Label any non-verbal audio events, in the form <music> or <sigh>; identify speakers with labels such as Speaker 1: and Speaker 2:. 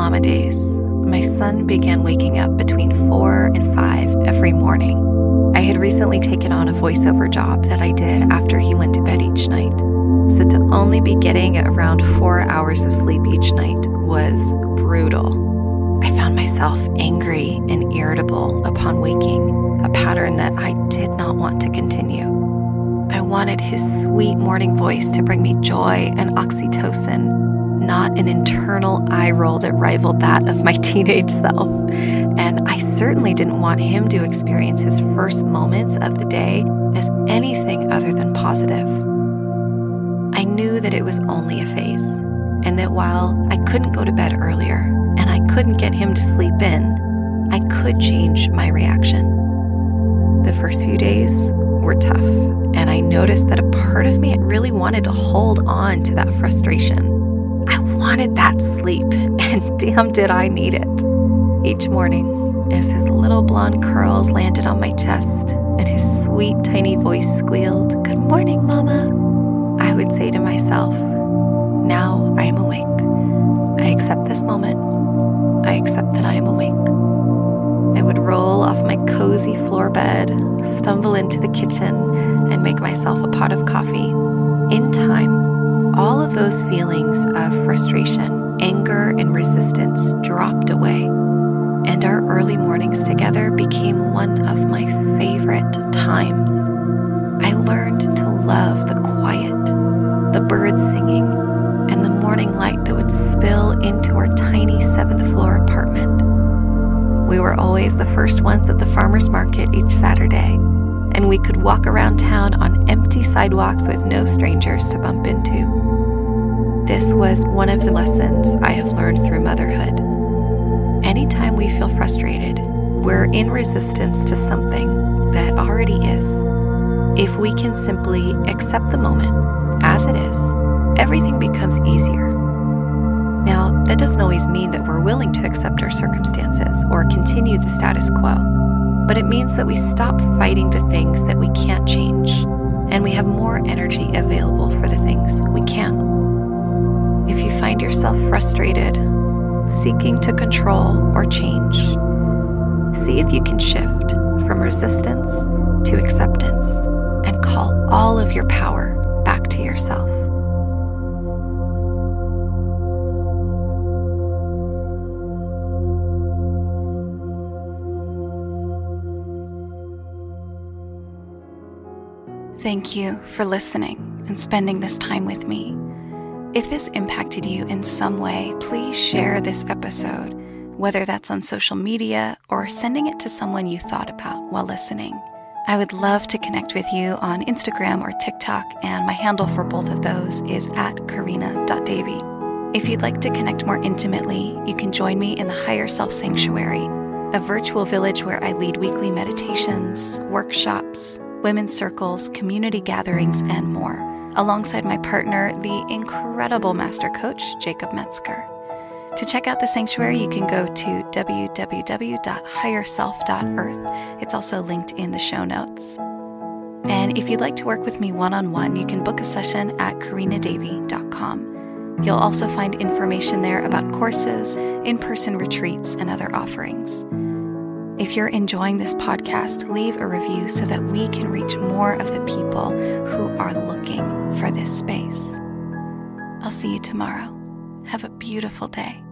Speaker 1: mama days, my son began waking up between 4 and 5 every morning. I had recently taken on a voiceover job that I did after he went to bed each night. So to only be getting around four hours of sleep each night was brutal. I found myself angry and irritable upon waking, a pattern that I did not want to continue. I wanted his sweet morning voice to bring me joy and oxytocin, not an internal eye roll that rivaled that of my <laughs> teenage self. And I certainly didn't want him to experience his first moments of the day as anything other than positive. I knew that it was only a phase, and that while I couldn't go to bed earlier and I couldn't get him to sleep in, I could change my reaction. The first few days were tough, and I noticed that a part of me really wanted to hold on to that frustration. Wanted that sleep, <laughs> and damn, did I need it. Each morning, as his little blonde curls landed on my chest and his sweet tiny voice squealed, Good morning, Mama, I would say to myself, Now I am awake. I accept this moment. I accept that I am awake. I would roll off my cozy floor bed, stumble into the kitchen, and make myself a pot of coffee. In time, all of those feelings of frustration, anger, and resistance dropped away and our early mornings together became one of my favorite times. I learned to love the quiet, the birds singing, and the morning light that would spill into our tiny seventh floor apartment. We were always the first ones at the farmer's market each Saturday, we could walk around town on empty sidewalks with no strangers to bump into. This was one of the lessons I have learned through motherhood anytime we feel frustrated, we're in resistance to something that already is. If we can simply accept the moment as it is, everything becomes easier. Now, that doesn't always mean that we're willing to accept our circumstances or continue the status quo, but it means that we stop fighting the things that we can't change and we have more energy available for the things we can. If you find yourself frustrated seeking to control or change. See if you can shift from resistance to acceptance and call all of your power back to yourself. Thank you for listening and spending this time with me. If this impacted you in some way, please share this episode, whether that's on social media or sending it to someone you thought about while listening. I would love to connect with you on Instagram or TikTok, and my handle for both of those is at karina.davy. If you'd like to connect more intimately, you can join me in the Higher Self Sanctuary, a virtual village where I lead weekly meditations, workshops, women's circles, community gatherings, and more alongside my partner, the incredible master coach, Jacob Metzger. To check out the sanctuary, you can go to www.higherself.earth. It's also linked in the show notes. And if you'd like to work with me one on one, you can book a session at karinadavy.com. You'll also find information there about courses, in person retreats, and other offerings. If you're enjoying this podcast, leave a review so that we can reach more of the people who are looking for this space. I'll see you tomorrow. Have a beautiful day.